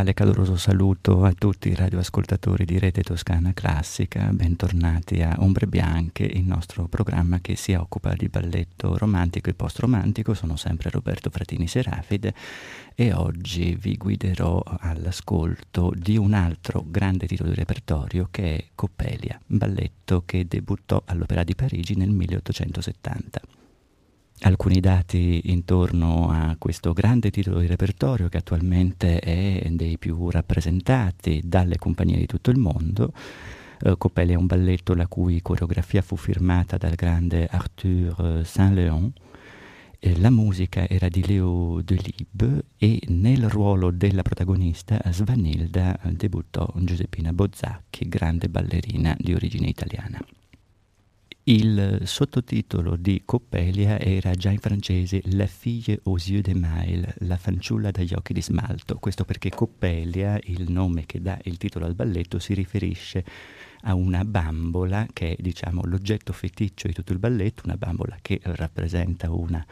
Cordiale e caloroso saluto a tutti i radioascoltatori di Rete Toscana Classica, bentornati a Ombre Bianche, il nostro programma che si occupa di balletto romantico e post-romantico. Sono sempre Roberto Fratini Serafide e oggi vi guiderò all'ascolto di un altro grande titolo di repertorio che è Coppelia, balletto che debuttò all'Opera di Parigi nel 1870 alcuni dati intorno a questo grande titolo di repertorio che attualmente è dei più rappresentati dalle compagnie di tutto il mondo. Uh, Coppelli è un balletto la cui coreografia fu firmata dal grande Arthur Saint-Léon. Eh, la musica era di Leo Delibes e nel ruolo della protagonista Svanilda debuttò Giuseppina Bozzacchi, grande ballerina di origine italiana. Il sottotitolo di Coppelia era già in francese La fille aux yeux d'émail, la fanciulla dagli occhi di smalto. Questo perché Coppelia, il nome che dà il titolo al balletto, si riferisce a una bambola che è diciamo, l'oggetto feticcio di tutto il balletto, una bambola che rappresenta una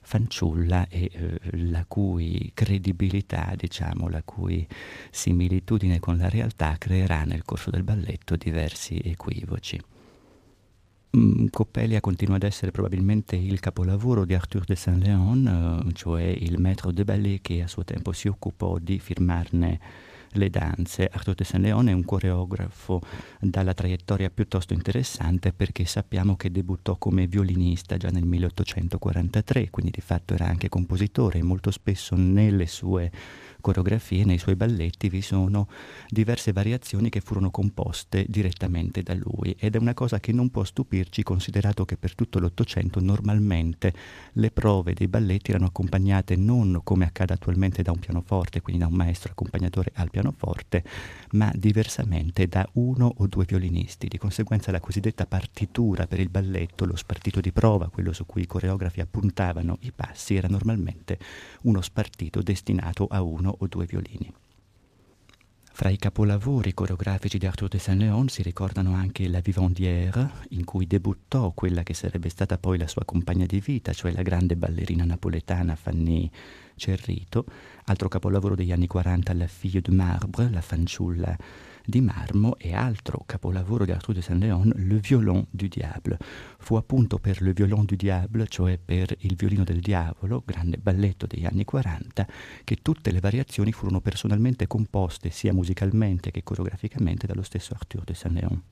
fanciulla e eh, la cui credibilità, diciamo, la cui similitudine con la realtà creerà nel corso del balletto diversi equivoci. Mm, Coppelia continua ad essere probabilmente il capolavoro di Arthur de Saint-Léon, eh, cioè il maître de ballet che a suo tempo si occupò di firmarne le danze. Arthur de Saint-Léon è un coreografo dalla traiettoria piuttosto interessante perché sappiamo che debuttò come violinista già nel 1843, quindi di fatto era anche compositore e molto spesso nelle sue coreografie, nei suoi balletti vi sono diverse variazioni che furono composte direttamente da lui ed è una cosa che non può stupirci considerato che per tutto l'Ottocento normalmente le prove dei balletti erano accompagnate non come accade attualmente da un pianoforte, quindi da un maestro accompagnatore al pianoforte, ma diversamente da uno o due violinisti. Di conseguenza la cosiddetta partitura per il balletto, lo spartito di prova, quello su cui i coreografi appuntavano i passi, era normalmente uno spartito destinato a uno uno o due violini. Fra i capolavori coreografici di Arthur de Saint-Léon si ricordano anche La Vivandière, in cui debuttò quella che sarebbe stata poi la sua compagna di vita, cioè la grande ballerina napoletana Fanny Cerrito, altro capolavoro degli anni 40, La Fille de Marbre, la fanciulla di marmo e altro capolavoro di Arthur de Saint-Léon, Le Violon du Diable. Fu appunto per Le Violon du Diable, cioè per Il violino del diavolo, grande balletto degli anni 40, che tutte le variazioni furono personalmente composte sia musicalmente che coreograficamente dallo stesso Arthur de Saint-Léon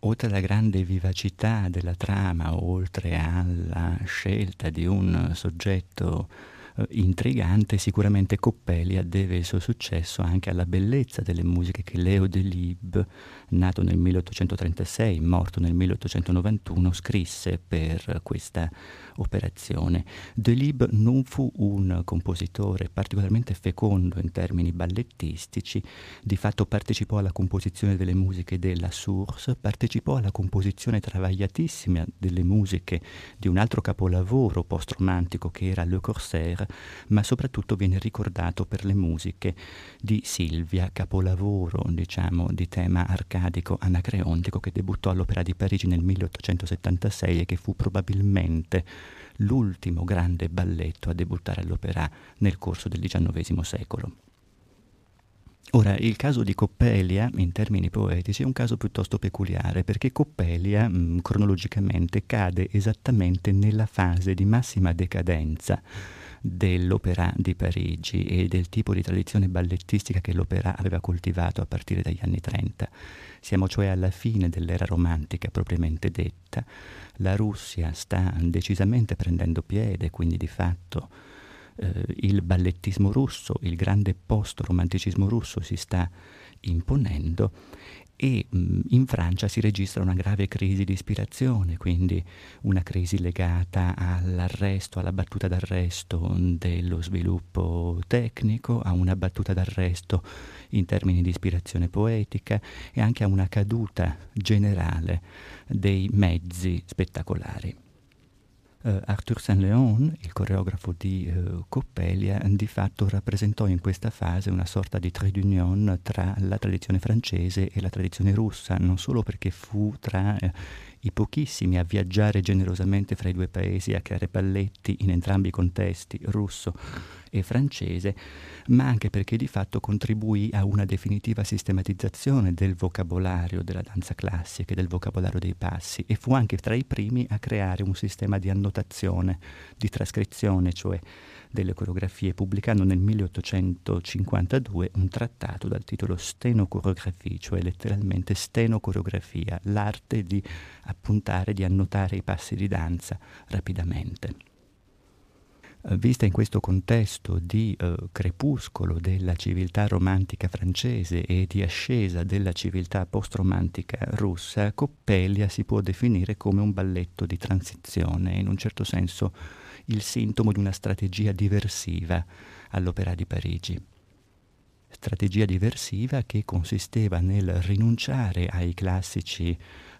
oltre alla grande vivacità della trama, oltre alla scelta di un soggetto eh, intrigante, sicuramente Coppelia deve il suo successo anche alla bellezza delle musiche che Leo Delibes, nato nel 1836, morto nel 1891, scrisse per questa operazione. Delibes non fu un compositore particolarmente fecondo in termini ballettistici, di fatto partecipò alla composizione delle musiche della Source, partecipò alla composizione travagliatissima delle musiche di un altro capolavoro post-romantico che era Le Corsaire, ma soprattutto viene ricordato per le musiche di Silvia, capolavoro diciamo di tema arcadico anacreontico che debuttò all'Opera di Parigi nel 1876 e che fu probabilmente l'ultimo grande balletto a debuttare all'opera nel corso del XIX secolo. Ora, il caso di Coppelia, in termini poetici, è un caso piuttosto peculiare, perché Coppelia, mh, mm, cronologicamente, cade esattamente nella fase di massima decadenza dell'opera di Parigi e del tipo di tradizione ballettistica che l'opera aveva coltivato a partire dagli anni 30. Siamo cioè alla fine dell'era romantica propriamente detta. La Russia sta decisamente prendendo piede, quindi di fatto eh, il ballettismo russo, il grande post-romanticismo russo si sta imponendo e mh, in Francia si registra una grave crisi di ispirazione, quindi una crisi legata all'arresto, alla battuta d'arresto dello sviluppo tecnico, a una battuta d'arresto in termini di ispirazione poetica e anche a una caduta generale dei mezzi spettacolari. Uh, Arthur Saint-Léon, il coreografo di uh, Coppelia, di fatto rappresentò in questa fase una sorta di trait d'union tra la tradizione francese e la tradizione russa, non solo perché fu tra uh, i pochissimi a viaggiare generosamente fra i due paesi, a creare balletti in entrambi i contesti, russo e francese, ma anche perché di fatto contribuì a una definitiva sistematizzazione del vocabolario della danza classica e del vocabolario dei passi e fu anche tra i primi a creare un sistema di annotazione, di trascrizione, cioè delle coreografie, pubblicando nel 1852 un trattato dal titolo Stenocoreografie, cioè letteralmente stenocoreografia, l'arte di appuntare, di annotare i passi di danza rapidamente. Eh, vista in questo contesto di eh, crepuscolo della civiltà romantica francese e di ascesa della civiltà post-romantica russa, Coppelia si può definire come un balletto di transizione, in un certo senso il sintomo di una strategia diversiva all'Opera di Parigi. Strategia diversiva che consisteva nel rinunciare ai classici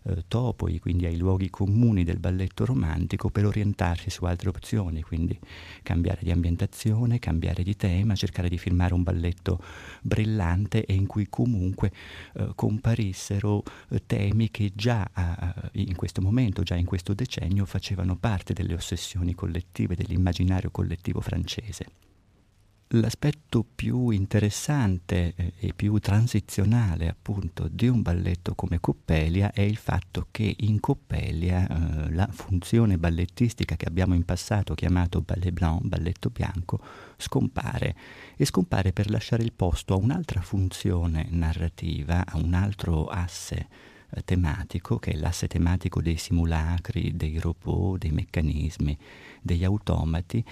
eh, topoi, quindi ai luoghi comuni del balletto romantico, per orientarsi su altre opzioni, quindi cambiare di ambientazione, cambiare di tema, cercare di filmare un balletto brillante e in cui comunque eh, comparissero eh, temi che già in questo momento, già in questo decennio, facevano parte delle ossessioni collettive, dell'immaginario collettivo francese. L'aspetto più interessante eh, e più transizionale appunto di un balletto come Coppelia è il fatto che in Coppelia eh, la funzione ballettistica che abbiamo in passato chiamato ballet blanc, balletto bianco, scompare. E scompare per lasciare il posto a un'altra funzione narrativa, a un altro asse eh, tematico che è l'asse tematico dei simulacri, dei robot, dei meccanismi, degli automati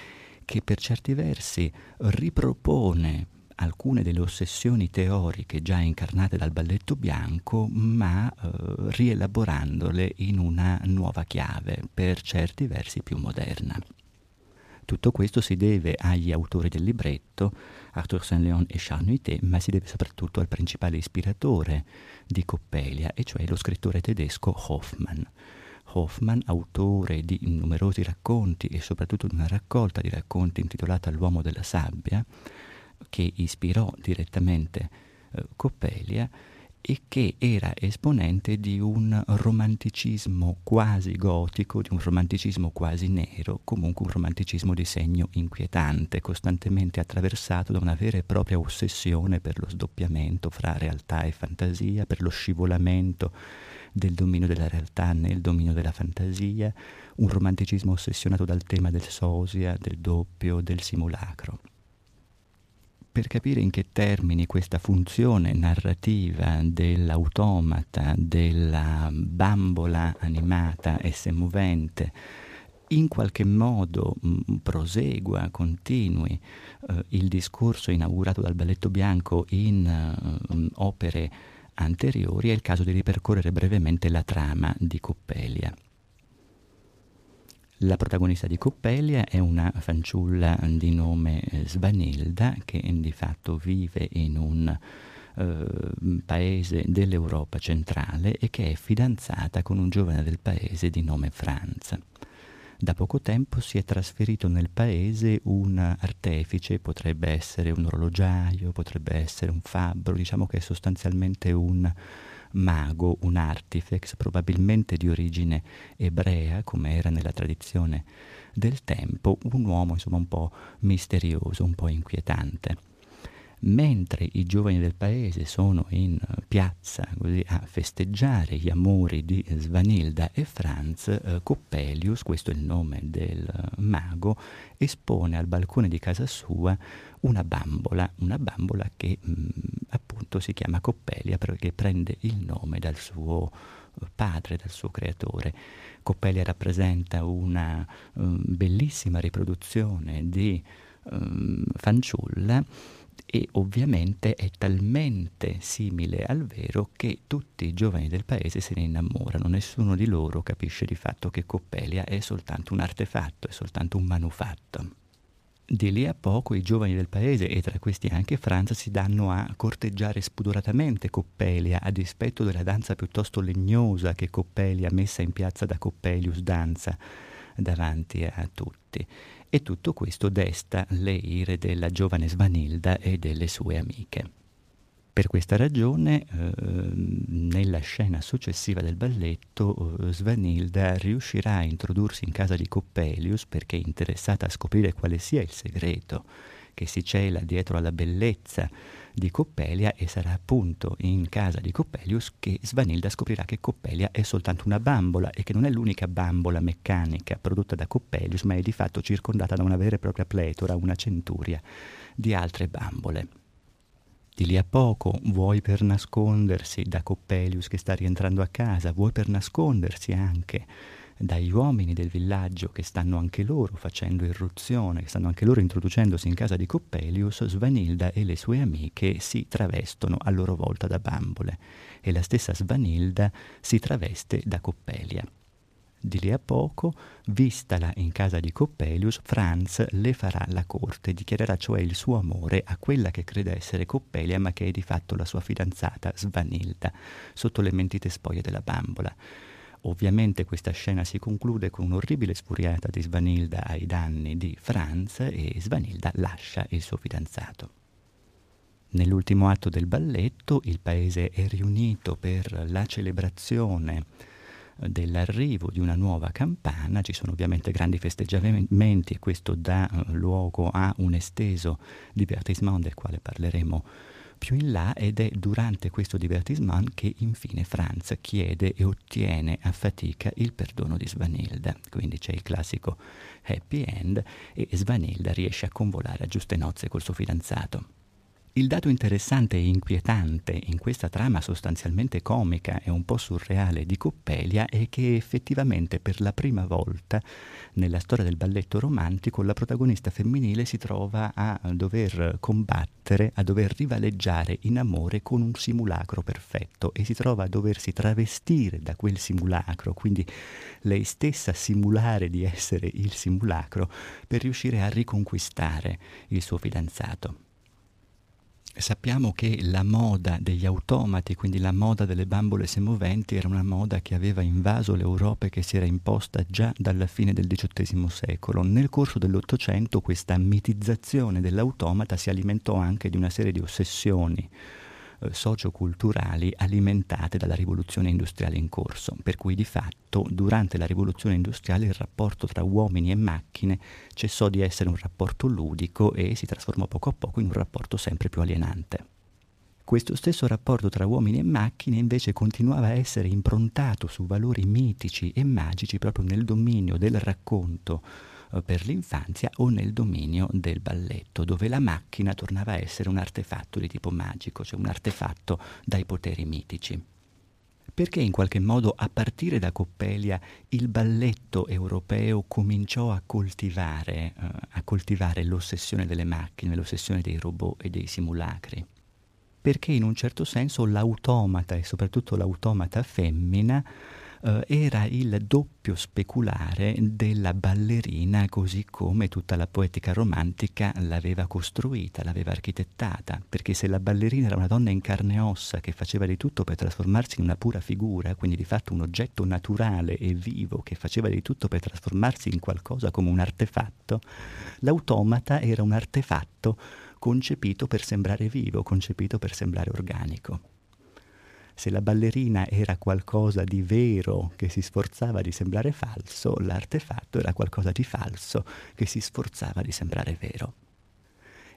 che per certi versi ripropone alcune delle ossessioni teoriche già incarnate dal balletto bianco, ma eh, rielaborandole in una nuova chiave, per certi versi più moderna. Tutto questo si deve agli autori del libretto, Arthur Saint-Léon e Charles Nuité, ma si deve soprattutto al principale ispiratore di Coppelia, e cioè lo scrittore tedesco Hoffmann. Hoffman, autore di numerosi racconti e soprattutto di una raccolta di racconti intitolata L'uomo della sabbia, che ispirò direttamente eh, Coppelia e che era esponente di un romanticismo quasi gotico, di un romanticismo quasi nero, comunque un romanticismo di segno inquietante, costantemente attraversato da una vera e propria ossessione per lo sdoppiamento fra realtà e fantasia, per lo scivolamento del dominio della realtà nel dominio della fantasia, un romanticismo ossessionato dal tema del sosia, del doppio, del simulacro. Per capire in che termini questa funzione narrativa dell'automata, della bambola animata e semovente, in qualche modo mh, mm, prosegua, continui eh, il discorso inaugurato dal Balletto Bianco in uh, opere anteriori, è il caso di ripercorrere brevemente la trama di Coppelia. La protagonista di Coppelia è una fanciulla di nome eh, Svanilda che di fatto vive in un uh, paese dell'Europa centrale e che è fidanzata con un giovane del paese di nome Franz. Da poco tempo si è trasferito nel paese un artefice, potrebbe essere un orologiaio, potrebbe essere un fabbro, diciamo che è sostanzialmente un mago, un artifex, probabilmente di origine ebrea, come era nella tradizione del tempo, un uomo insomma un po' misterioso, un po' inquietante mentre i giovani del paese sono in piazza così, a festeggiare gli amori di Svanilda e Franz, eh, Coppelius, questo è il nome del mago, espone al balcone di casa sua una bambola, una bambola che mh, mm, appunto si chiama Coppelia perché prende il nome dal suo padre, dal suo creatore. Coppelia rappresenta una um, bellissima riproduzione di um, fanciulla e ovviamente è talmente simile al vero che tutti i giovani del paese se ne innamorano, nessuno di loro capisce di fatto che Coppelia è soltanto un artefatto, è soltanto un manufatto. Di lì a poco i giovani del paese, e tra questi anche Franz, si danno a corteggiare spudoratamente Coppelia, a dispetto della danza piuttosto legnosa che Coppelia, messa in piazza da Coppelius, danza davanti a tutti. E tutto questo desta le ire della giovane Svanilda e delle sue amiche. Per questa ragione, eh, nella scena successiva del balletto, eh, Svanilda riuscirà a introdursi in casa di Coppelius perché è interessata a scoprire quale sia il segreto che si cela dietro alla bellezza di Coppelia e sarà appunto in casa di Coppelius che Svanilda scoprirà che Coppelia è soltanto una bambola e che non è l'unica bambola meccanica prodotta da Coppelius, ma è di fatto circondata da una vera e propria pletora, una centuria di altre bambole. Di lì a poco, vuoi per nascondersi da Coppelius che sta rientrando a casa, vuoi per nascondersi anche dagli uomini del villaggio che stanno anche loro facendo irruzione, che stanno anche loro introducendosi in casa di Coppelius, Svanilda e le sue amiche si travestono a loro volta da bambole e la stessa Svanilda si traveste da Coppelia. Di lì a poco, vistala in casa di Coppelius, Franz le farà la corte, dichiarerà cioè il suo amore a quella che crede essere Coppelia, ma che è di fatto la sua fidanzata Svanilda, sotto le mentite spoglie della bambola. Ovviamente questa scena si conclude con un'orribile sfuriata di Svanilda ai danni di Franz e Svanilda lascia il suo fidanzato. Nell'ultimo atto del balletto il paese è riunito per la celebrazione dell'arrivo di una nuova campana, ci sono ovviamente grandi festeggiamenti e questo dà eh, luogo a un esteso divertissement del quale parleremo più in là ed è durante questo divertissement che infine Franz chiede e ottiene a fatica il perdono di Svanilda. Quindi c'è il classico happy end e Svanilda riesce a convolare a giuste nozze col suo fidanzato. Il dato interessante e inquietante in questa trama sostanzialmente comica e un po' surreale di Coppelia è che effettivamente per la prima volta nella storia del balletto romantico la protagonista femminile si trova a dover combattere, a dover rivaleggiare in amore con un simulacro perfetto e si trova a doversi travestire da quel simulacro, quindi lei stessa simulare di essere il simulacro per riuscire a riconquistare il suo fidanzato. Sappiamo che la moda degli automati, quindi la moda delle bambole semoventi, era una moda che aveva invaso l'Europa e che si era imposta già dalla fine del XVIII secolo. Nel corso dell'Ottocento questa mitizzazione dell'automata si alimentò anche di una serie di ossessioni socioculturali alimentate dalla rivoluzione industriale in corso, per cui di fatto durante la rivoluzione industriale il rapporto tra uomini e macchine cessò di essere un rapporto ludico e si trasformò poco a poco in un rapporto sempre più alienante. Questo stesso rapporto tra uomini e macchine invece continuava a essere improntato su valori mitici e magici proprio nel dominio del racconto eh, per l'infanzia o nel dominio del balletto, dove la macchina tornava a essere un artefatto di tipo magico, cioè un artefatto dai poteri mitici. Perché in qualche modo a partire da Coppelia il balletto europeo cominciò a coltivare, eh, a coltivare l'ossessione delle macchine, l'ossessione dei robot e dei simulacri? Perché in un certo senso l'automata e soprattutto l'automata femmina eh, era il doppio speculare della ballerina così come tutta la poetica romantica l'aveva costruita, l'aveva architettata, perché se la ballerina era una donna in carne e ossa che faceva di tutto per trasformarsi in una pura figura, quindi di fatto un oggetto naturale e vivo che faceva di tutto per trasformarsi in qualcosa come un artefatto, l'automata era un artefatto concepito per sembrare vivo, concepito per sembrare organico se la ballerina era qualcosa di vero che si sforzava di sembrare falso, l'artefatto era qualcosa di falso che si sforzava di sembrare vero.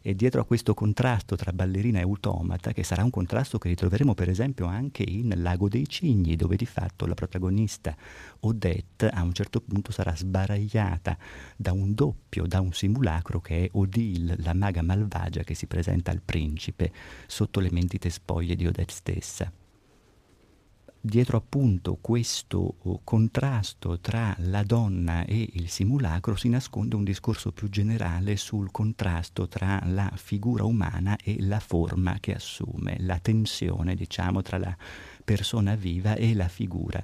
E dietro a questo contrasto tra ballerina e automata, che sarà un contrasto che ritroveremo per esempio anche in Lago dei Cigni, dove di fatto la protagonista Odette a un certo punto sarà sbaragliata da un doppio, da un simulacro che è Odile, la maga malvagia che si presenta al principe sotto le mentite spoglie di Odette stessa dietro appunto questo oh, contrasto tra la donna e il simulacro si nasconde un discorso più generale sul contrasto tra la figura umana e la forma che assume, la tensione diciamo tra la persona viva e la figura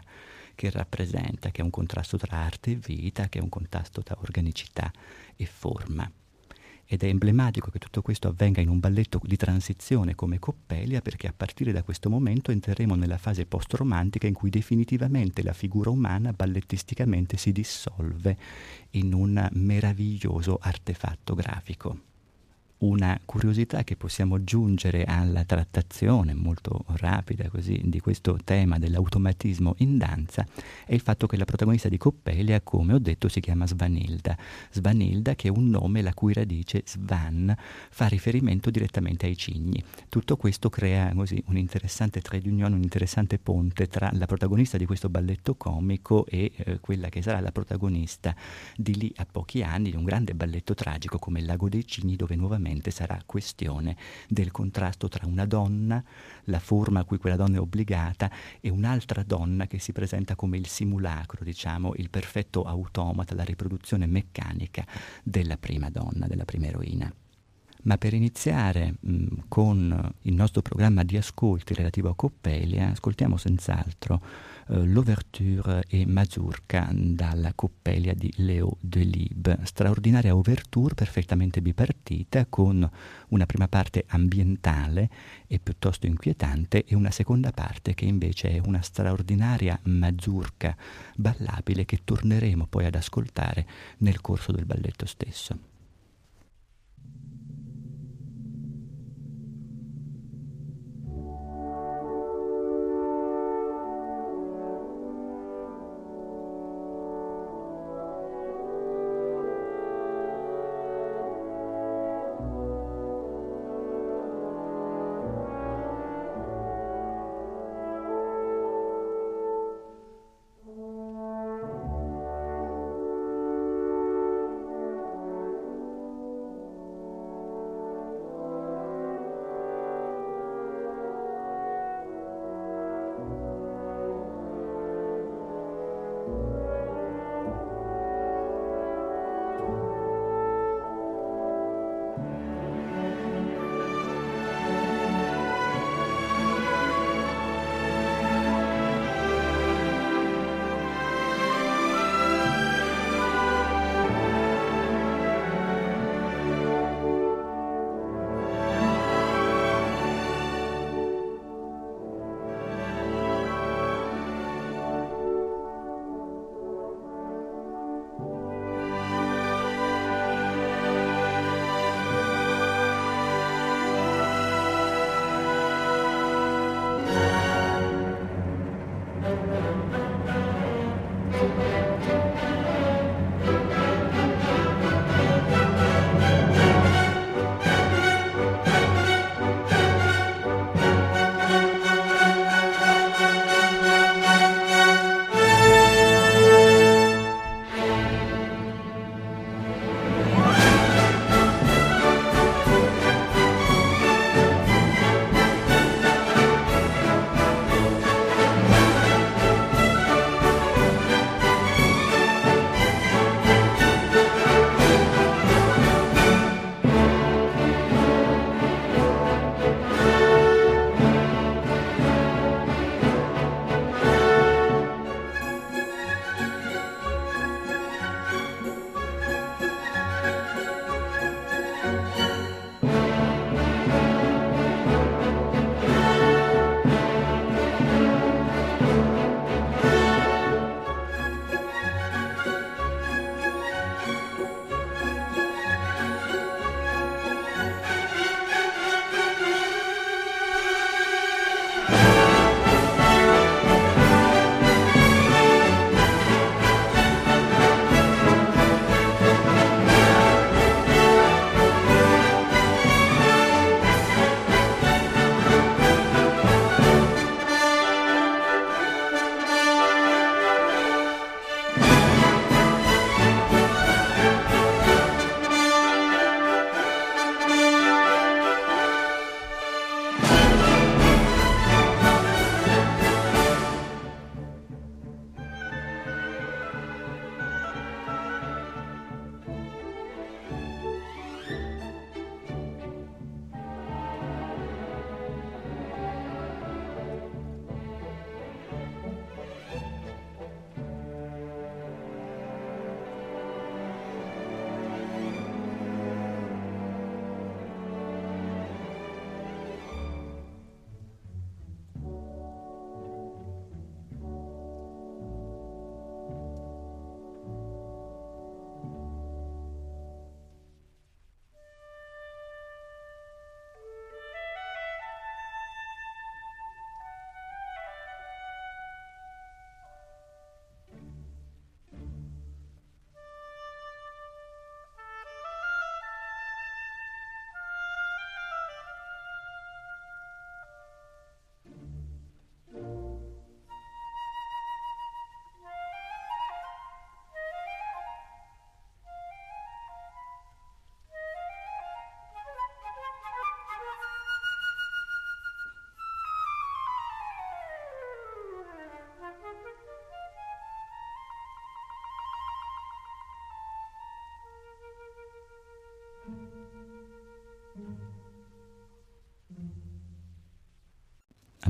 che rappresenta, che è un contrasto tra arte e vita, che è un contrasto tra organicità e forma ed è emblematico che tutto questo avvenga in un balletto di transizione come Coppelia perché a partire da questo momento entreremo nella fase post-romantica in cui definitivamente la figura umana ballettisticamente si dissolve in un meraviglioso artefatto grafico una curiosità che possiamo aggiungere alla trattazione molto rapida così di questo tema dell'automatismo in danza è il fatto che la protagonista di Coppelia, come ho detto, si chiama Svanilda. Svanilda che è un nome la cui radice Svan fa riferimento direttamente ai cigni. Tutto questo crea così un interessante trade union, un interessante ponte tra la protagonista di questo balletto comico e eh, quella che sarà la protagonista di lì a pochi anni di un grande balletto tragico come Il lago dei cigni dove nuovamente sicuramente sarà questione del contrasto tra una donna, la forma a cui quella donna è obbligata, e un'altra donna che si presenta come il simulacro, diciamo, il perfetto automata, la riproduzione meccanica della prima donna, della prima eroina. Ma per iniziare mh, con il nostro programma di ascolti relativo a Coppelia, ascoltiamo senz'altro eh, l'ouverture e mazurka dalla Coppelia di Leo Delibes, straordinaria ouverture perfettamente bipartita con una prima parte ambientale e piuttosto inquietante e una seconda parte che invece è una straordinaria mazurka ballabile che torneremo poi ad ascoltare nel corso del balletto stesso.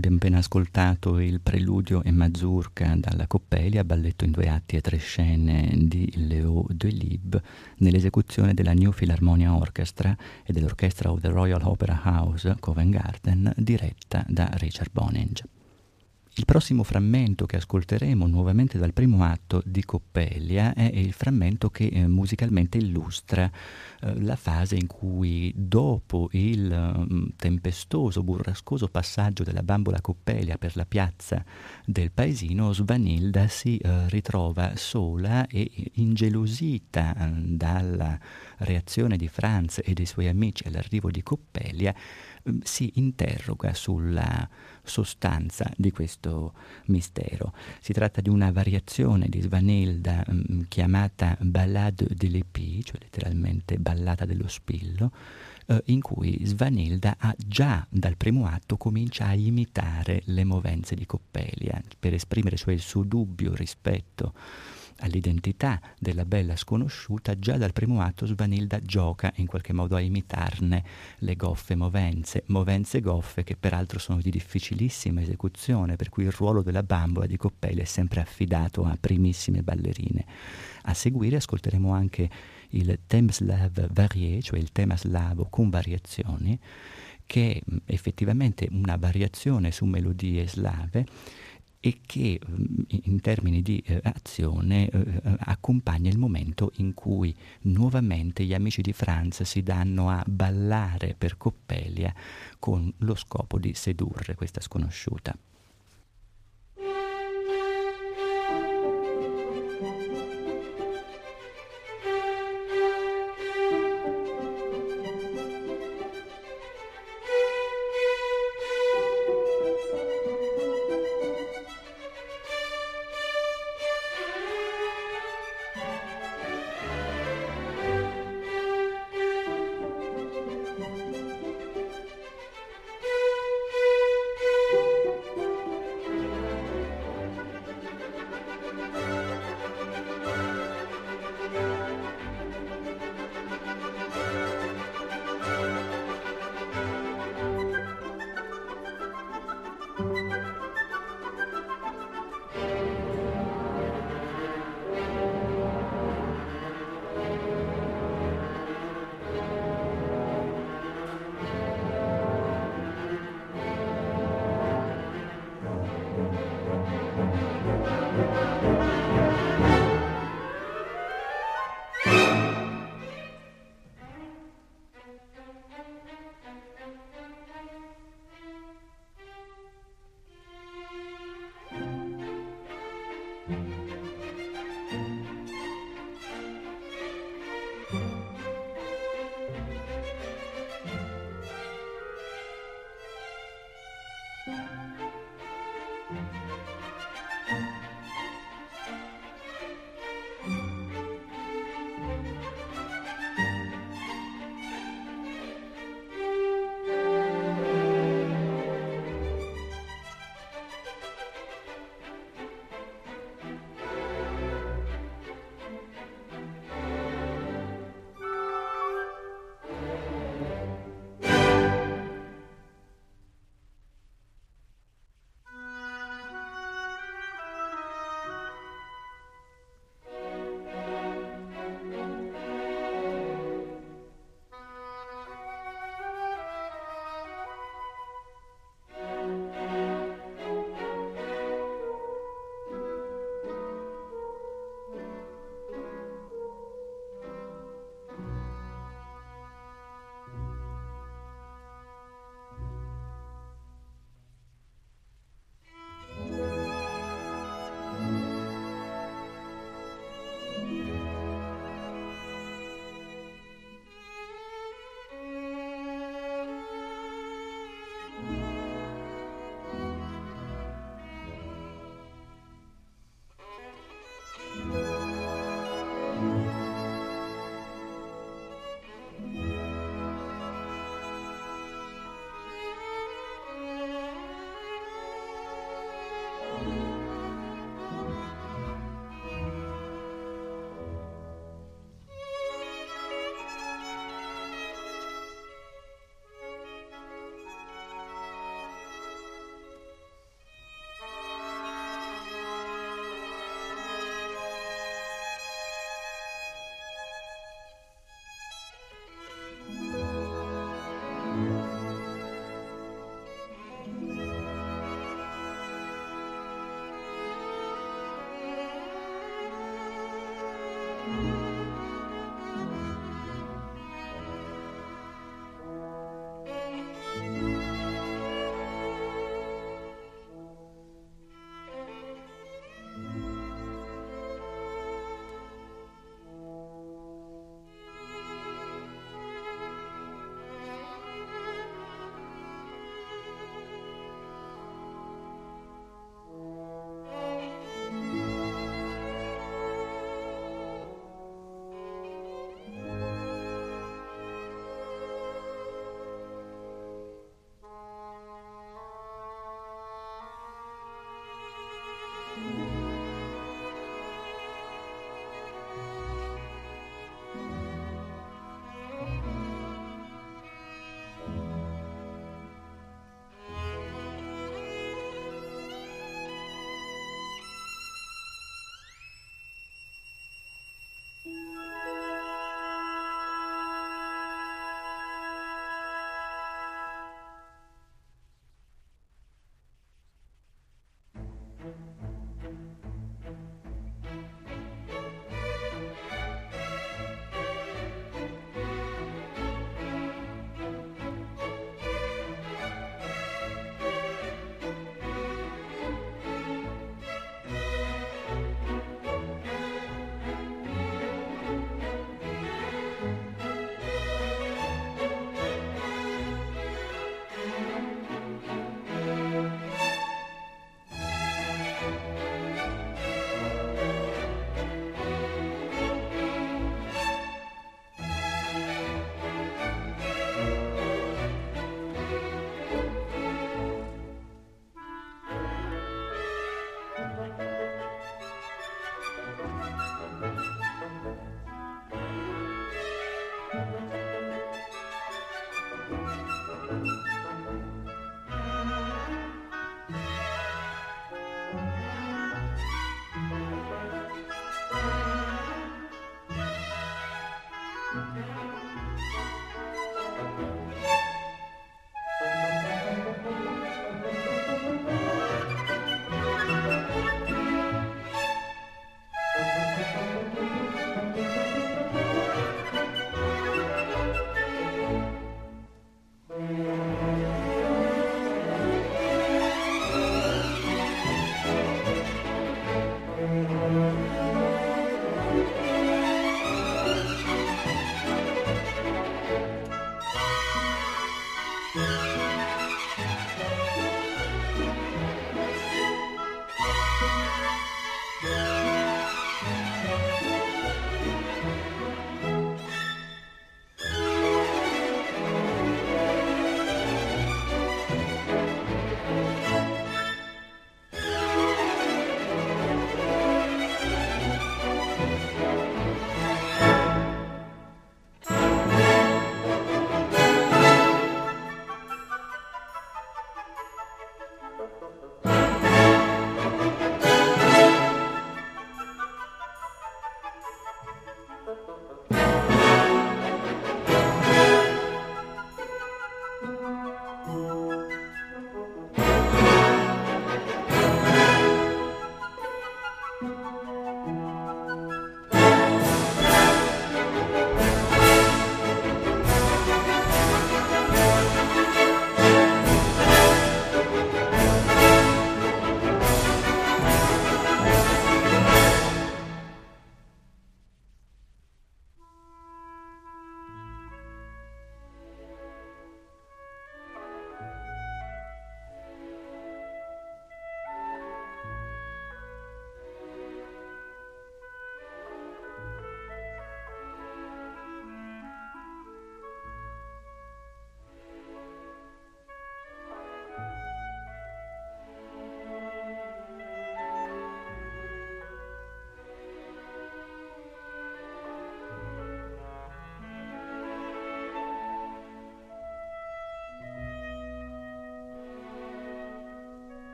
Abbiamo appena ascoltato il preludio e mazurka dalla Coppelia, balletto in due atti e tre scene di Leo Delibes, nell'esecuzione della New Philharmonia Orchestra e dell'orchestra of the Royal Opera House Covent Garden, diretta da Richard Boninge. Il prossimo frammento che ascolteremo nuovamente dal primo atto di Coppelia è il frammento che eh, musicalmente illustra eh, la fase in cui dopo il mm, tempestoso, burrascoso passaggio della bambola Coppelia per la piazza del paesino, Svanilda si eh, ritrova sola e ingelosita eh, dalla reazione di Franz e dei suoi amici all'arrivo di Coppelia, mm, si interroga sulla sostanza di questo mistero. Si tratta di una variazione di Svanilda mh, chiamata Ballade de l'Épée, cioè letteralmente ballata dello spillo, eh, in cui Svanilda ha già dal primo atto comincia a imitare le movenze di Coppelia per esprimere cioè il suo dubbio rispetto all'identità della bella sconosciuta, già dal primo atto Svanilda gioca in qualche modo a imitarne le goffe movenze, movenze goffe che peraltro sono di difficilissima esecuzione, per cui il ruolo della bambola di Coppelia è sempre affidato a primissime ballerine. A seguire ascolteremo anche il Temslav Varie, cioè il tema slavo con variazioni, che è effettivamente una variazione su melodie slave e che in termini di eh, azione eh, eh, accompagna il momento in cui nuovamente gli amici di Franz si danno a ballare per Coppelia con lo scopo di sedurre questa sconosciuta.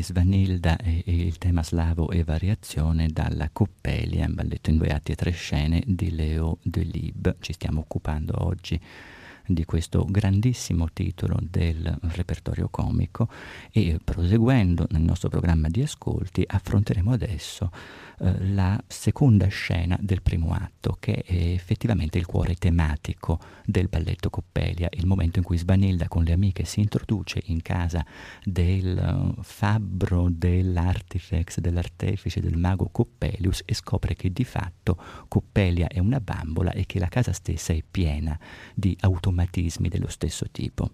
Di Svanilda e, e, il tema slavo e variazione dalla Coppelia, un balletto in due atti e tre scene di Leo Delib. Ci stiamo occupando oggi di questo grandissimo titolo del repertorio comico e proseguendo nel nostro programma di ascolti affronteremo adesso eh, la seconda scena del primo atto, che è effettivamente il cuore tematico del balletto Coppelia, il momento in cui Svanilda con le amiche si introduce in casa del uh, fabbro dell'artifex, dell'artefice, del mago Coppelius e scopre che di fatto Coppelia è una bambola e che la casa stessa è piena di automatismi dello stesso tipo.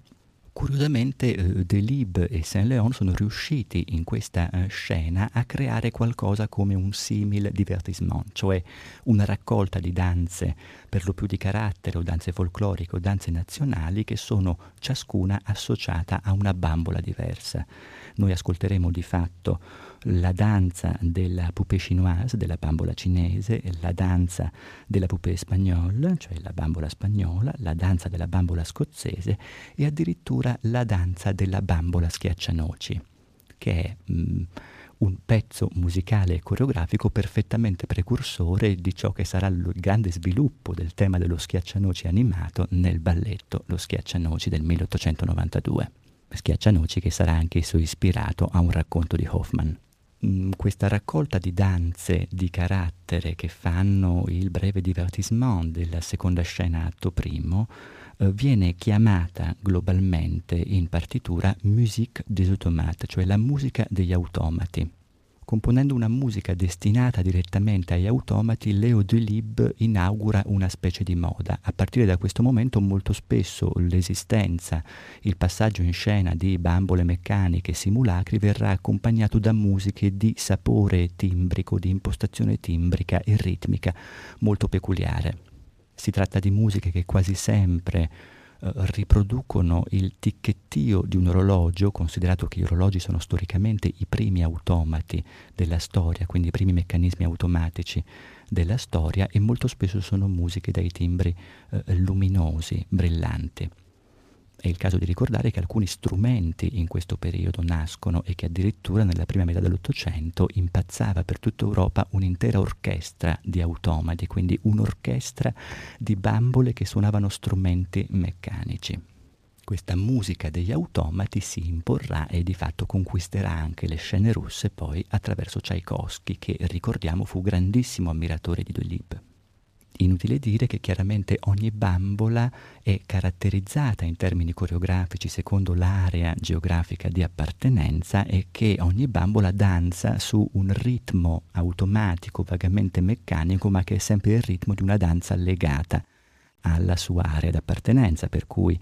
Curiosamente eh, Delibes e Saint-Léon sono riusciti in questa eh, scena a creare qualcosa come un simile divertissement, cioè una raccolta di danze per lo più di carattere o danze folcloriche o danze nazionali che sono ciascuna associata a una bambola diversa. Noi ascolteremo di fatto la danza della poupée chinoise, della bambola cinese, la danza della poupée spagnola, cioè la bambola spagnola, la danza della bambola scozzese e addirittura la danza della bambola schiaccianoci, che è mh, mm, un pezzo musicale e coreografico perfettamente precursore di ciò che sarà il grande sviluppo del tema dello schiaccianoci animato nel balletto Lo schiaccianoci del 1892. Schiaccianoci che sarà anche esso ispirato a un racconto di Hoffman. Mm, questa raccolta di danze di carattere che fanno il breve divertissement della seconda scena atto primo eh, viene chiamata globalmente in partitura musique des automates, cioè la musica degli automati. Componendo una musica destinata direttamente agli automati, Leo Delib inaugura una specie di moda. A partire da questo momento molto spesso l'esistenza, il passaggio in scena di bambole meccaniche simulacri verrà accompagnato da musiche di sapore timbrico, di impostazione timbrica e ritmica molto peculiare. Si tratta di musiche che quasi sempre eh, riproducono il ticchettio di un orologio, considerato che gli orologi sono storicamente i primi automati della storia, quindi i primi meccanismi automatici della storia e molto spesso sono musiche dai timbri eh, luminosi, brillanti. È il caso di ricordare che alcuni strumenti in questo periodo nascono e che addirittura nella prima metà dell'Ottocento impazzava per tutta Europa un'intera orchestra di automati, quindi un'orchestra di bambole che suonavano strumenti meccanici. Questa musica degli automati si imporrà e di fatto conquisterà anche le scene russe poi attraverso Tchaikovsky, che ricordiamo fu grandissimo ammiratore di Dolib. Inutile dire che chiaramente ogni bambola è caratterizzata in termini coreografici secondo l'area geografica di appartenenza e che ogni bambola danza su un ritmo automatico, vagamente meccanico, ma che è sempre il ritmo di una danza legata alla sua area d'appartenenza, per cui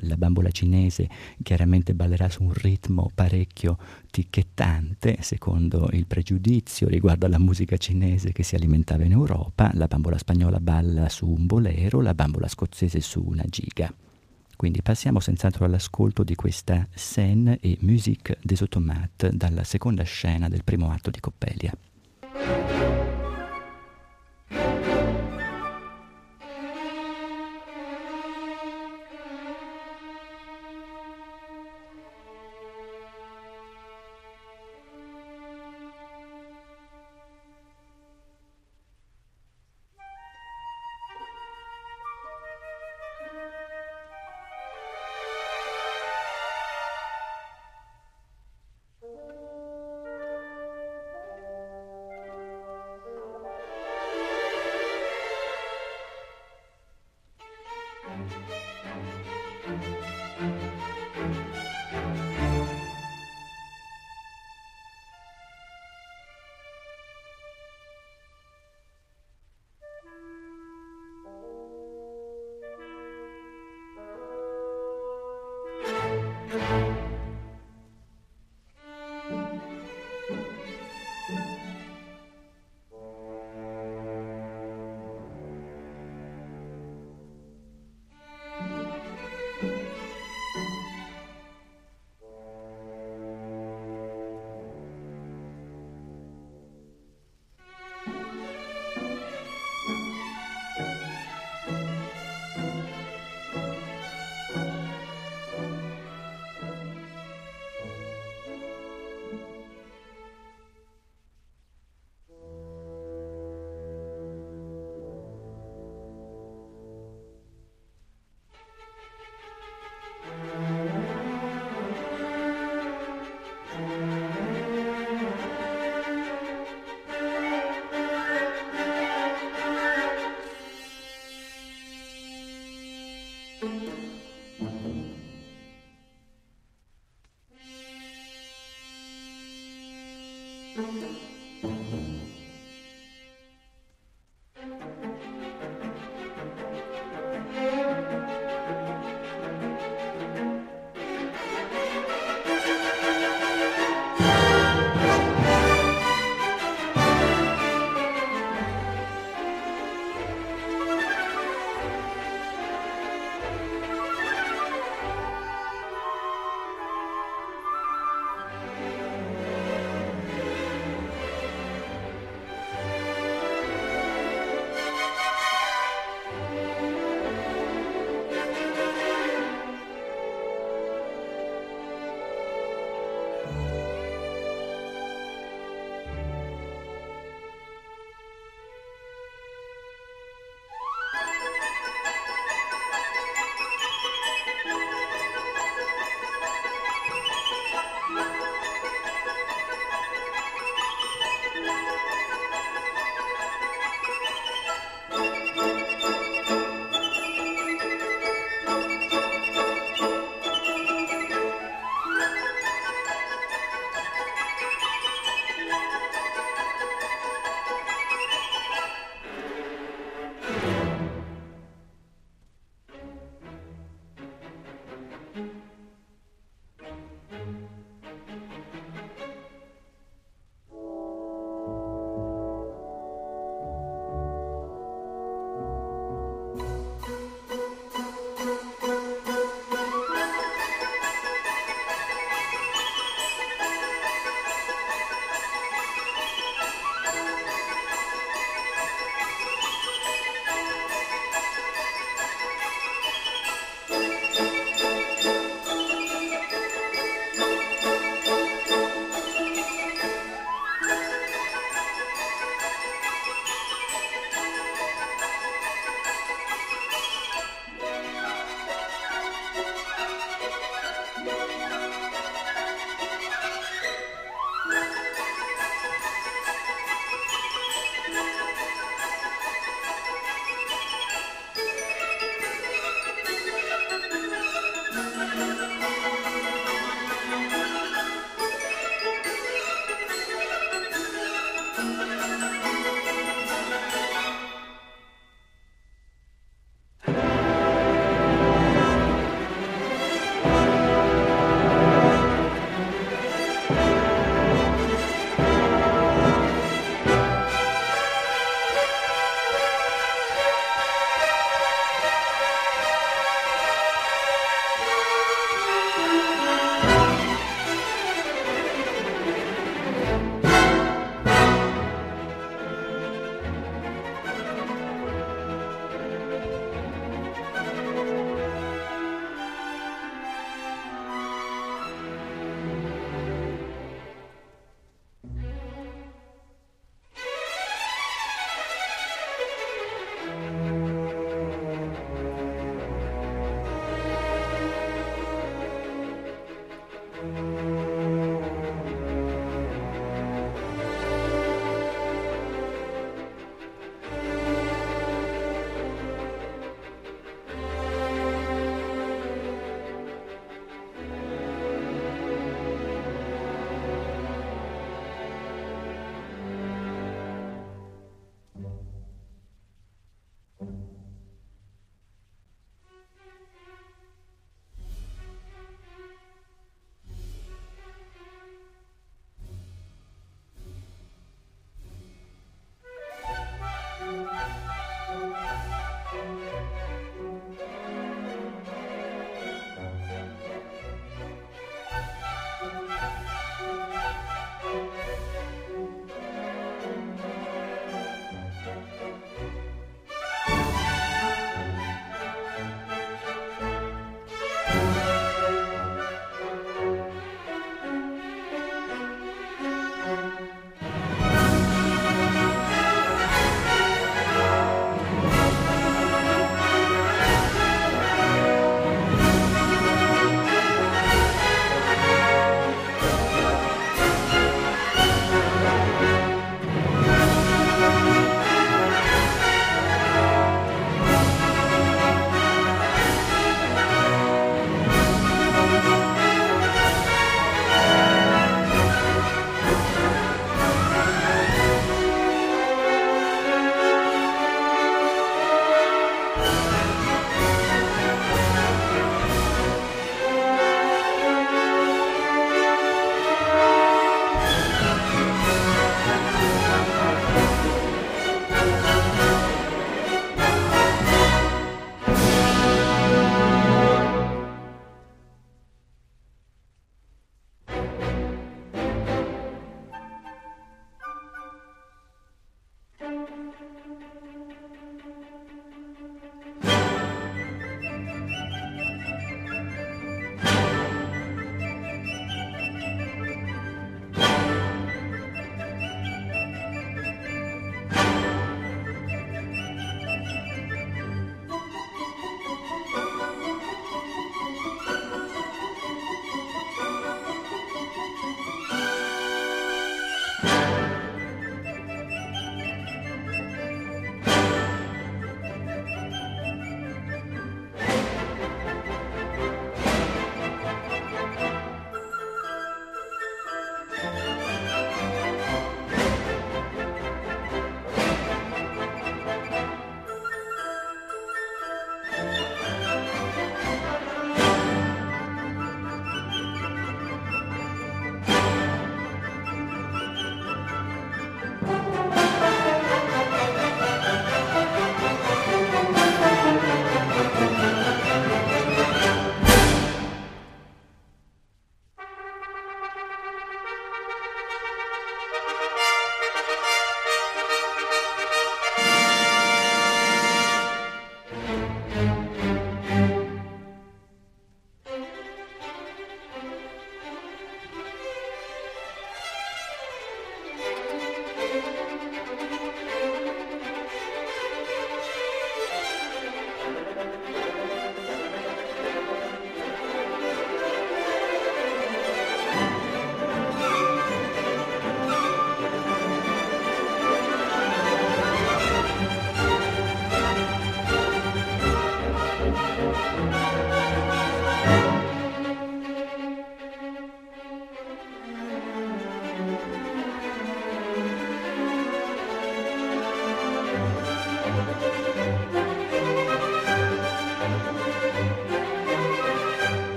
la bambola cinese chiaramente ballerà su un ritmo parecchio ticchettante, secondo il pregiudizio riguardo alla musica cinese che si alimentava in Europa, la bambola spagnola balla su un bolero, la bambola scozzese su una giga. Quindi passiamo senz'altro all'ascolto di questa scène e musique des automates dalla seconda scena del primo atto di Coppelia.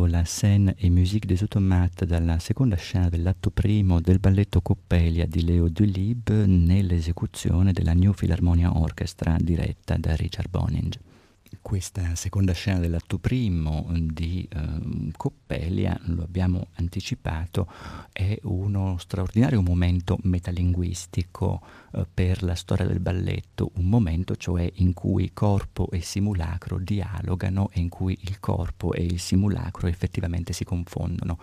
Ascoltato la scène et musique des automates dalla seconda scena dell'atto primo del balletto Coppelia di Leo Delib nell'esecuzione della New Philharmonia Orchestra diretta da Richard Boninge. Questa seconda scena dell'atto primo di eh, Coppelia, lo abbiamo anticipato, è uno straordinario momento metalinguistico eh, per la storia del balletto, un momento cioè in cui corpo e simulacro dialogano e in cui il corpo e il simulacro effettivamente si confondono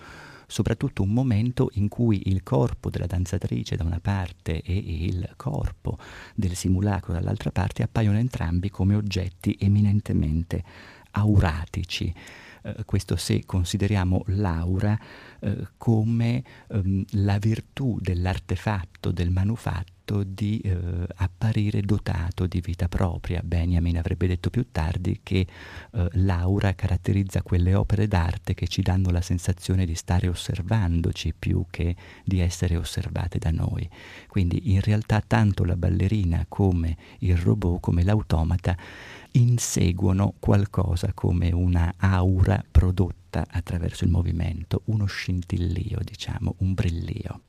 soprattutto un momento in cui il corpo della danzatrice da una parte e il corpo del simulacro dall'altra parte appaiono entrambi come oggetti eminentemente auratici. Eh, questo se consideriamo l'aura eh, come ehm, la virtù dell'artefatto, del manufatto fatto di eh, apparire dotato di vita propria. Benjamin avrebbe detto più tardi che eh, l'aura caratterizza quelle opere d'arte che ci danno la sensazione di stare osservandoci più che di essere osservate da noi. Quindi in realtà tanto la ballerina come il robot, come l'automata, inseguono qualcosa come una aura prodotta attraverso il movimento, uno scintillio, diciamo, un brillio.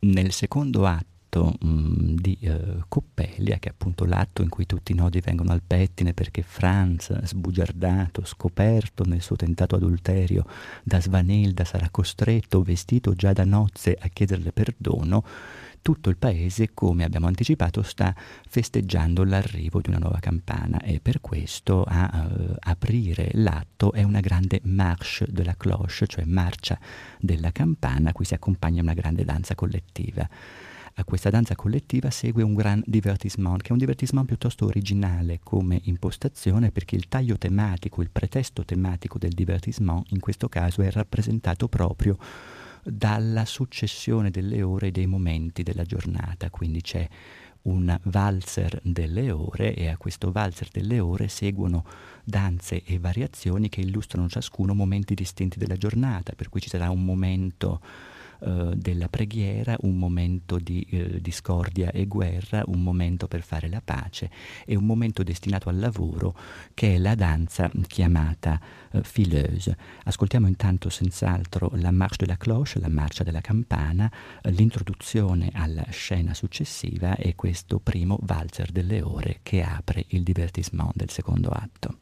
Nel secondo atto mm, di eh, Coppelia, che è appunto l'atto in cui tutti i nodi vengono al pettine perché Franz, sbugiardato, scoperto nel suo tentato adulterio da Svanilda, sarà costretto, vestito già da nozze, a chiederle perdono, tutto il paese, come abbiamo anticipato, sta festeggiando l'arrivo di una nuova campana e per questo a uh, aprire l'atto è una grande marche de la cloche, cioè marcia della campana, a cui si accompagna una grande danza collettiva. A questa danza collettiva segue un gran divertissement, che è un divertissement piuttosto originale come impostazione perché il taglio tematico, il pretesto tematico del divertissement in questo caso è rappresentato proprio dalla successione delle ore e dei momenti della giornata, quindi c'è un valzer delle ore e a questo valzer delle ore seguono danze e variazioni che illustrano ciascuno momenti distinti della giornata, per cui ci sarà un momento eh, della preghiera, un momento di eh, discordia e guerra, un momento per fare la pace e un momento destinato al lavoro che è la danza chiamata eh, fileuse. Ascoltiamo intanto senz'altro la marche de la cloche, la marcia della campana, eh, l'introduzione alla scena successiva e questo primo valzer delle ore che apre il divertissement del secondo atto.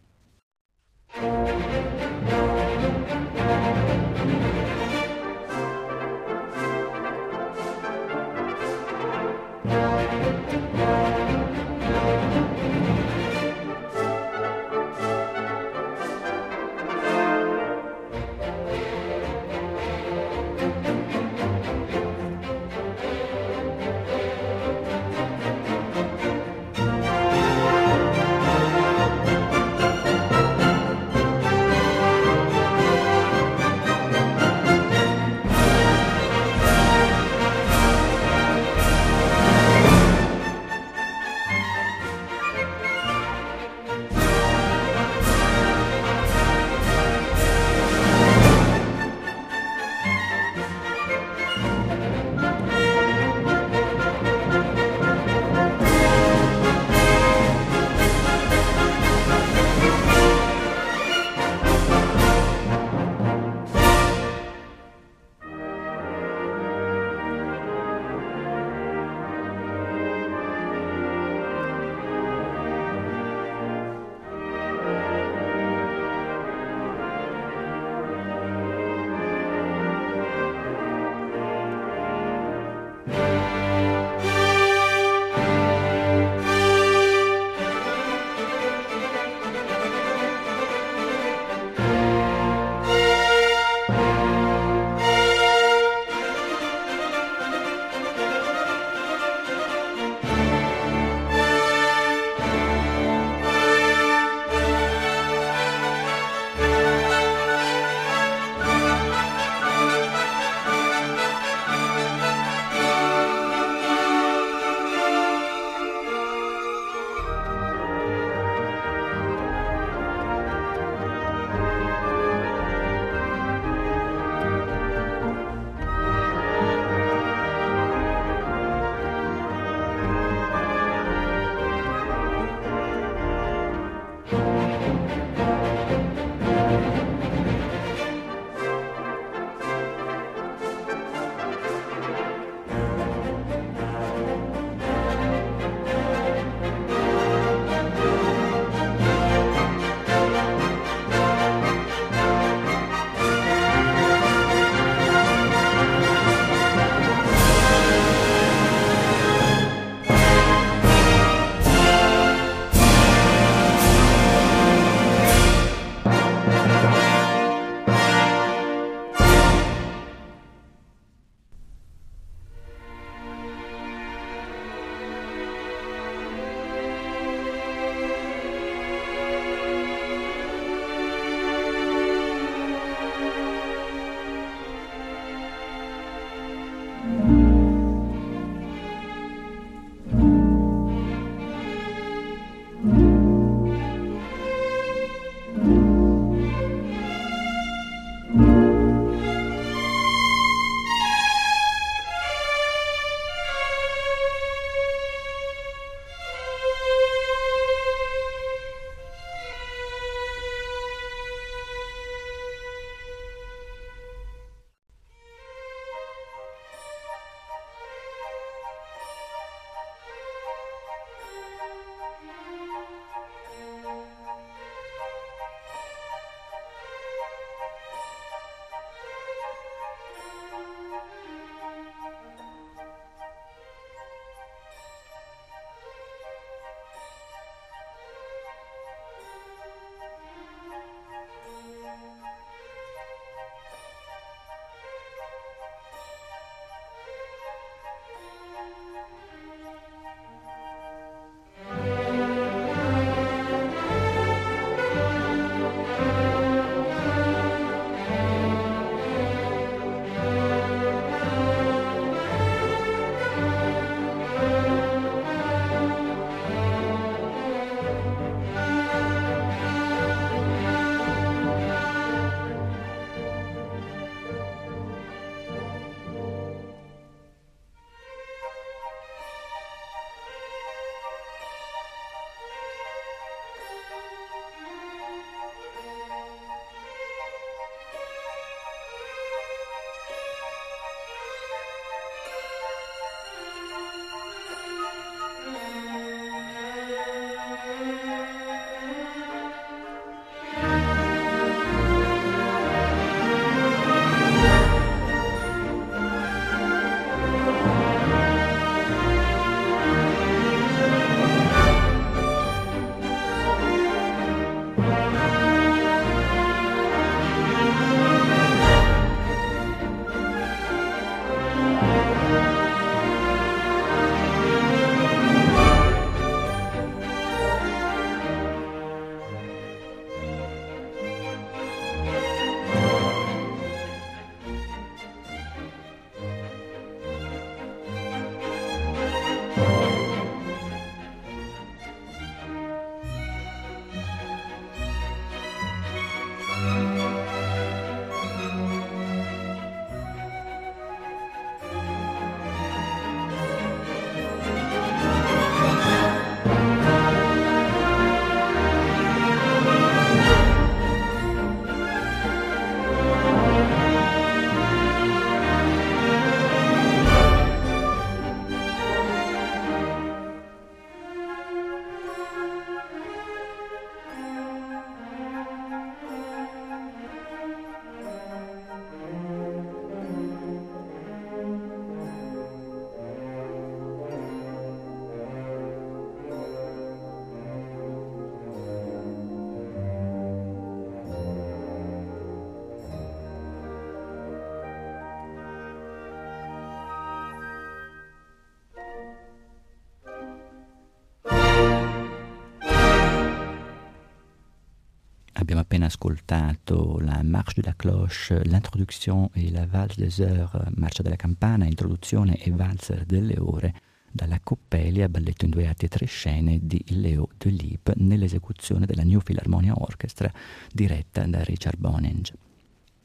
Appena ascoltato la Marche de la Cloche, l'introduzione e la Valse des Heures, Marcia della Campana, introduzione e Valzer delle Ore, dalla Coppelia, balletto in due atti e tre scene di Leo Delibes nell'esecuzione della New Philharmonia Orchestra diretta da Richard Bonenge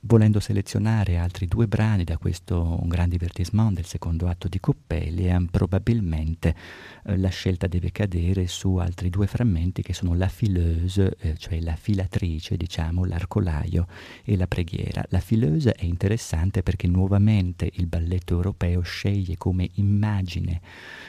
volendo selezionare altri due brani da questo un gran divertissement del secondo atto di Coppelia, probabilmente eh, la scelta deve cadere su altri due frammenti che sono la fileuse, eh, cioè la filatrice, diciamo, l'arcolaio e la preghiera. La fileuse è interessante perché nuovamente il balletto europeo sceglie come immagine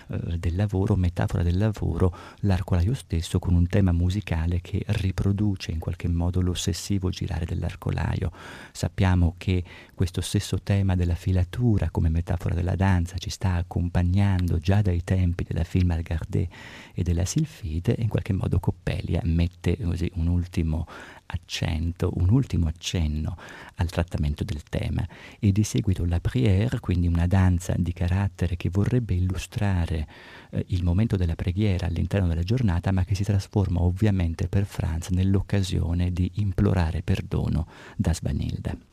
eh, del lavoro, metafora del lavoro, l'arcolaio stesso con un tema musicale che riproduce in qualche modo l'ossessivo girare dell'arcolaio. Sappiamo che questo stesso tema della filatura come metafora della danza ci sta accompagnando già dai tempi della film Algardé e della Silfide e in qualche modo Coppelia mette così un ultimo accento, un ultimo accenno al trattamento del tema e di seguito la prière, quindi una danza di carattere che vorrebbe illustrare eh, il momento della preghiera all'interno della giornata, ma che si trasforma ovviamente per Franz nell'occasione di implorare perdono da Svanilda.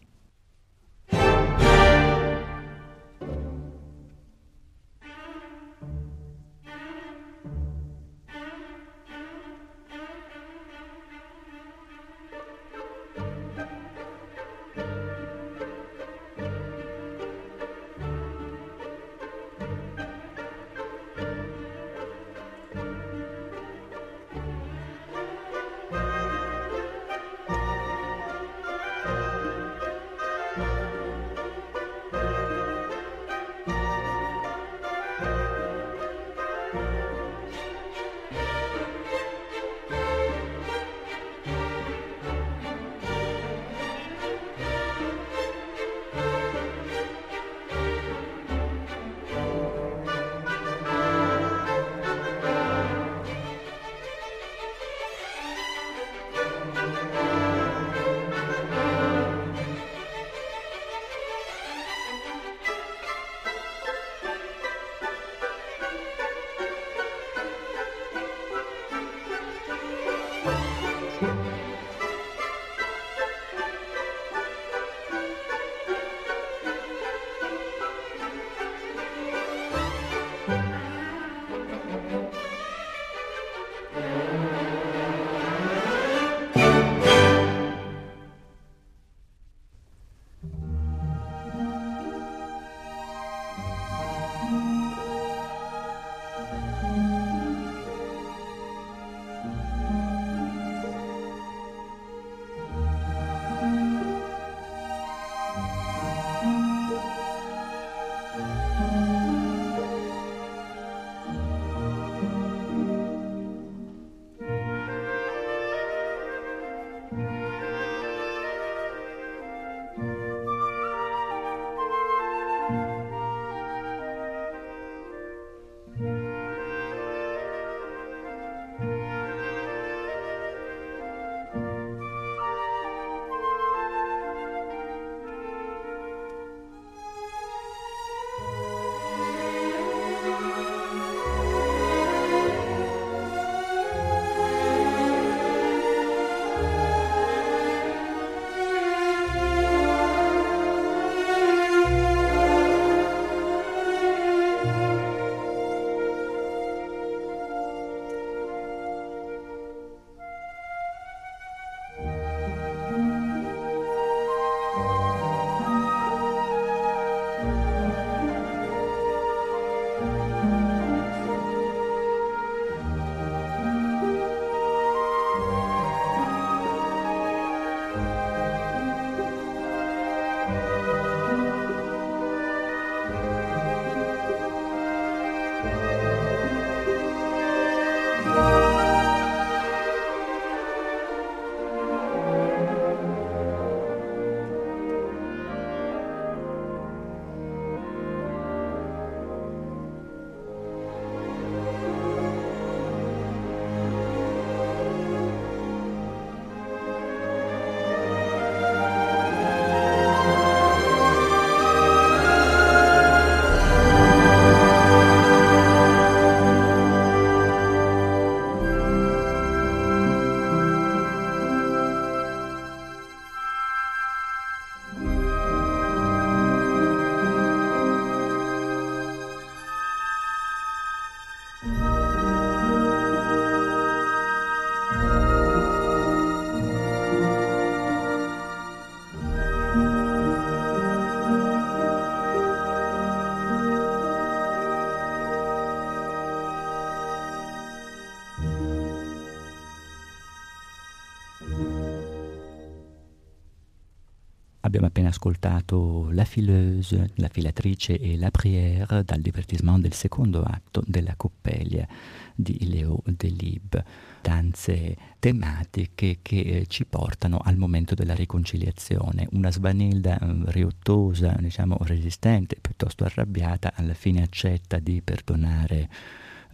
Abbiamo appena ascoltato La fileuse, la filatrice e la prière dal divertissement del secondo atto della Coppelia di Leo Delibes danze tematiche che eh, ci portano al momento della riconciliazione. Una Svanilda eh, riottosa, diciamo resistente, piuttosto arrabbiata, alla fine accetta di perdonare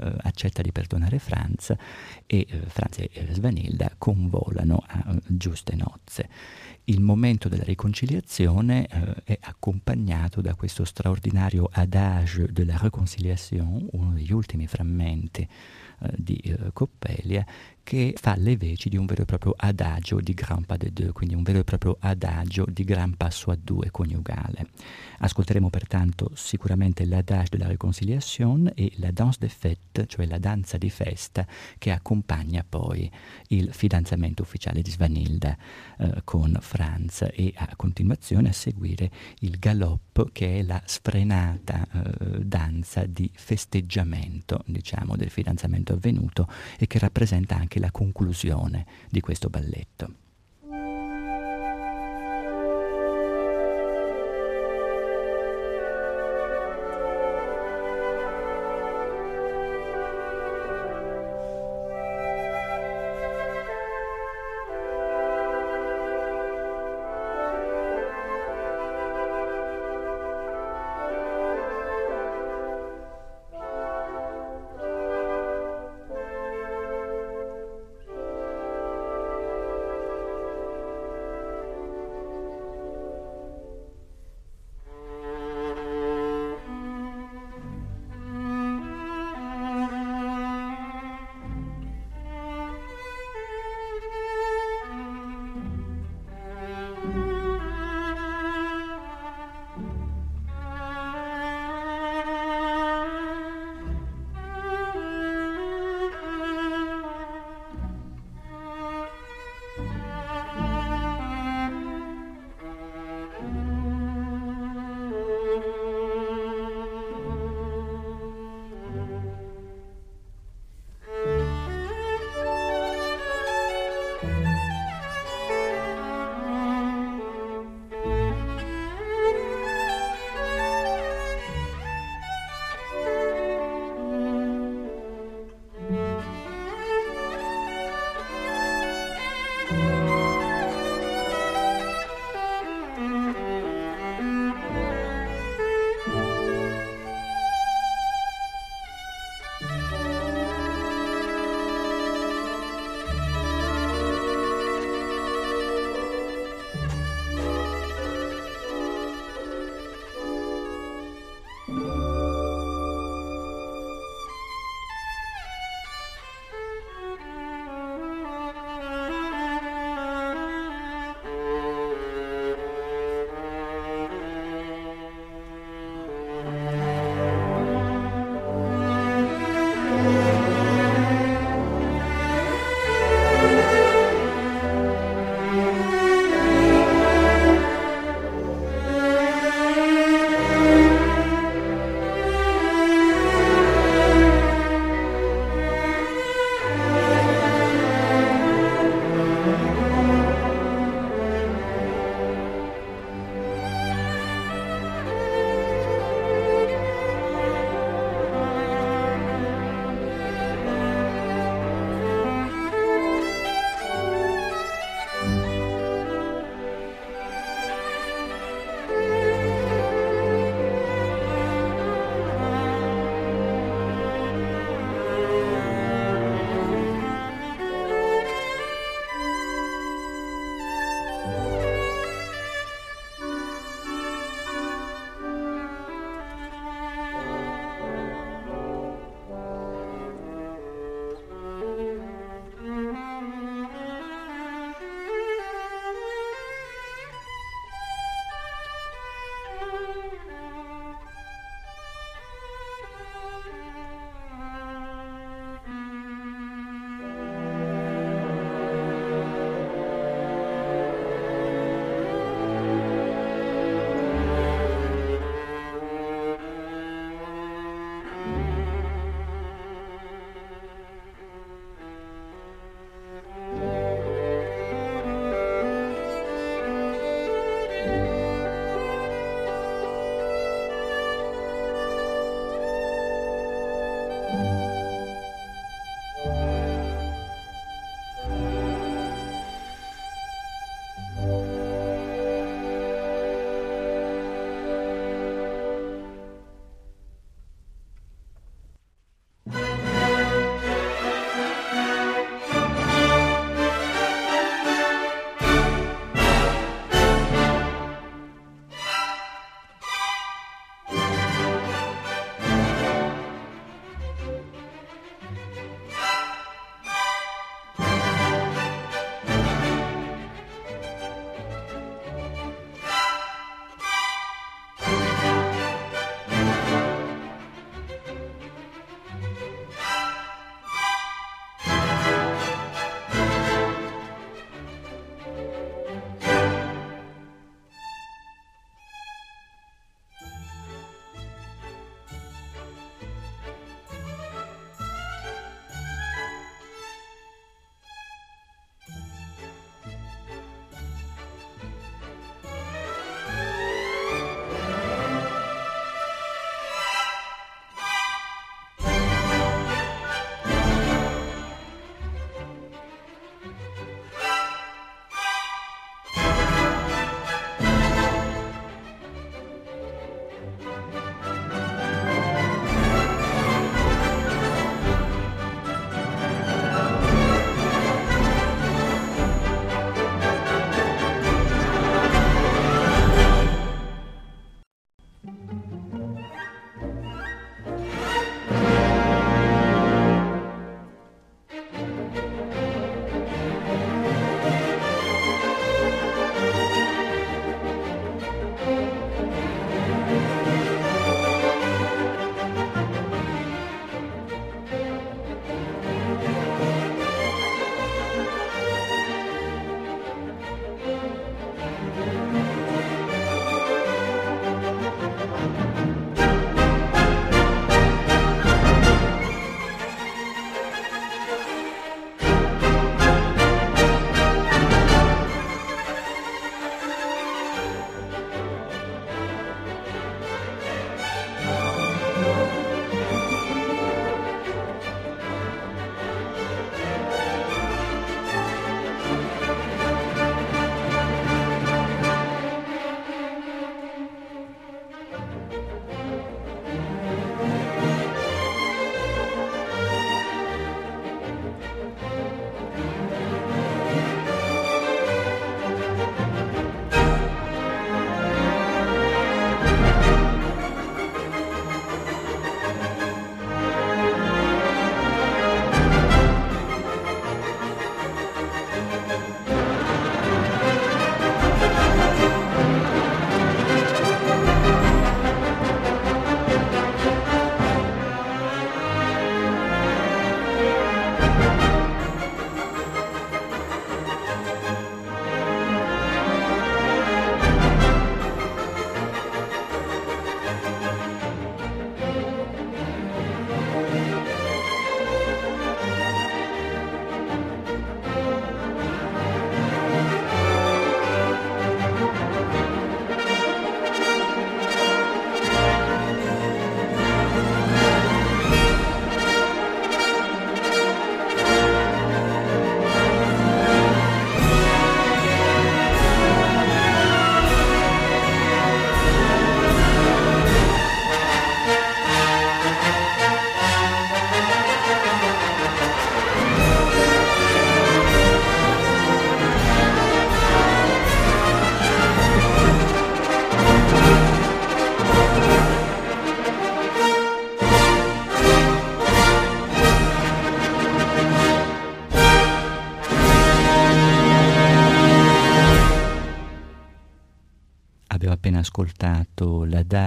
eh, accetta di perdonare Franz e eh, Franz e Svanilda convolano a uh, giuste nozze. Il momento della riconciliazione eh, è accompagnato da questo straordinario adage de la réconciliation, uno degli ultimi frammenti eh, di eh, Coppelia, che fa le veci di un vero e proprio adagio di grand pas de deux, quindi un vero e proprio adagio di gran passo a due coniugale. Ascolteremo pertanto sicuramente l'adage de la réconciliation e la danse de fête, cioè la danza di festa che accompagna poi il fidanzamento ufficiale di Svanilda eh, con Franz e a continuazione a seguire il galoppo che è la sfrenata eh, danza di festeggiamento, diciamo, del fidanzamento avvenuto e che rappresenta anche la conclusione di questo balletto.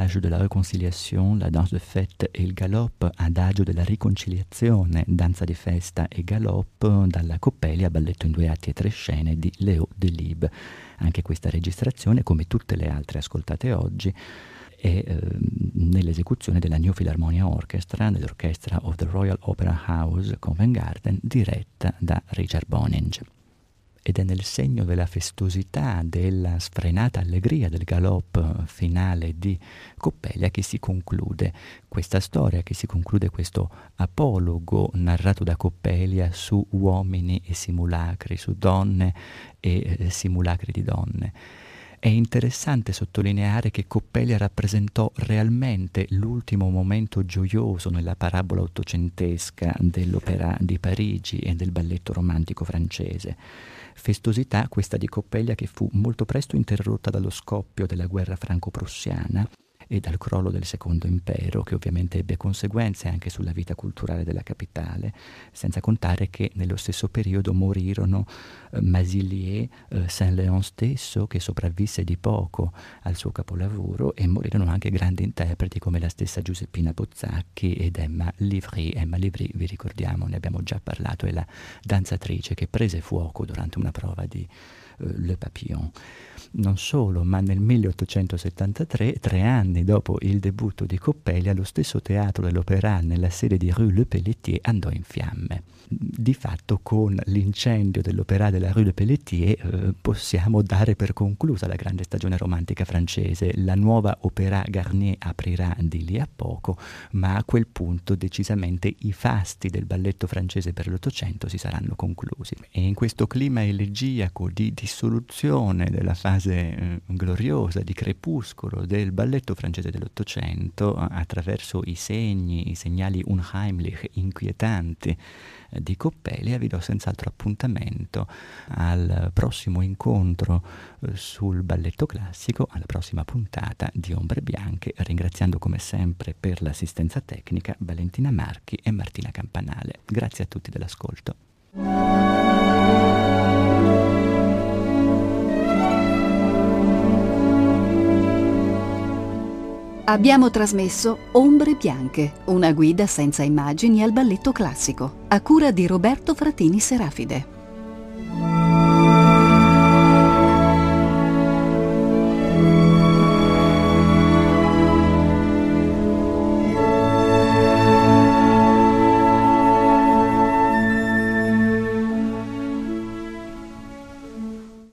L'adagio della riconciliazione, la danse de fête e il galop, adagio della riconciliazione, danza di festa e galop dalla Coppelia, balletto in due atti e tre scene di Léo Delibes. Anche questa registrazione, come tutte le altre ascoltate oggi, è eh, nell'esecuzione della New Philharmonia Orchestra, dell'orchestra of the Royal Opera House Covent Garden, diretta da Richard Boninge ed è nel segno della festosità, della sfrenata allegria del galop finale di Coppelia che si conclude questa storia, che si conclude questo apologo narrato da Coppelia su uomini e simulacri, su donne e eh, simulacri di donne. È interessante sottolineare che Coppelia rappresentò realmente l'ultimo momento gioioso nella parabola ottocentesca dell'opera di Parigi e del balletto romantico francese. Festosità questa di Coppelia che fu molto presto interrotta dallo scoppio della guerra franco-prussiana e dal crollo del Secondo Impero, che ovviamente ebbe conseguenze anche sulla vita culturale della capitale, senza contare che nello stesso periodo morirono eh, Masillier, eh, Saint-Léon stesso, che sopravvisse di poco al suo capolavoro, e morirono anche grandi interpreti come la stessa Giuseppina Pozzacchi ed Emma Livry. Emma Livry, vi ricordiamo, ne abbiamo già parlato, è la danzatrice che prese fuoco durante una prova di Le Papillon. Non solo, ma nel 1873, tre anni dopo il debutto di Coppelia, lo stesso teatro dell'Opéra nella sede di Rue Le Pelletier andò in fiamme. Di fatto con l'incendio dell'Opéra della Rue Le Pelletier eh, possiamo dare per conclusa la grande stagione romantica francese. La nuova Opéra Garnier aprirà di lì a poco, ma a quel punto decisamente i fasti del balletto francese per l'Ottocento si saranno conclusi. E in questo clima elegiaco di dissoluzione della fase eh, gloriosa di crepuscolo del balletto francese dell'Ottocento attraverso i segni, i segnali unheimlich, inquietanti eh, di Coppelia, vi do senz'altro appuntamento al prossimo incontro eh, sul balletto classico, alla prossima puntata di Ombre Bianche, ringraziando come sempre per l'assistenza tecnica Valentina Marchi e Martina Campanale. Grazie a tutti dell'ascolto. Abbiamo trasmesso Ombre Bianche, una guida senza immagini al balletto classico, a cura di Roberto Fratini Serafide.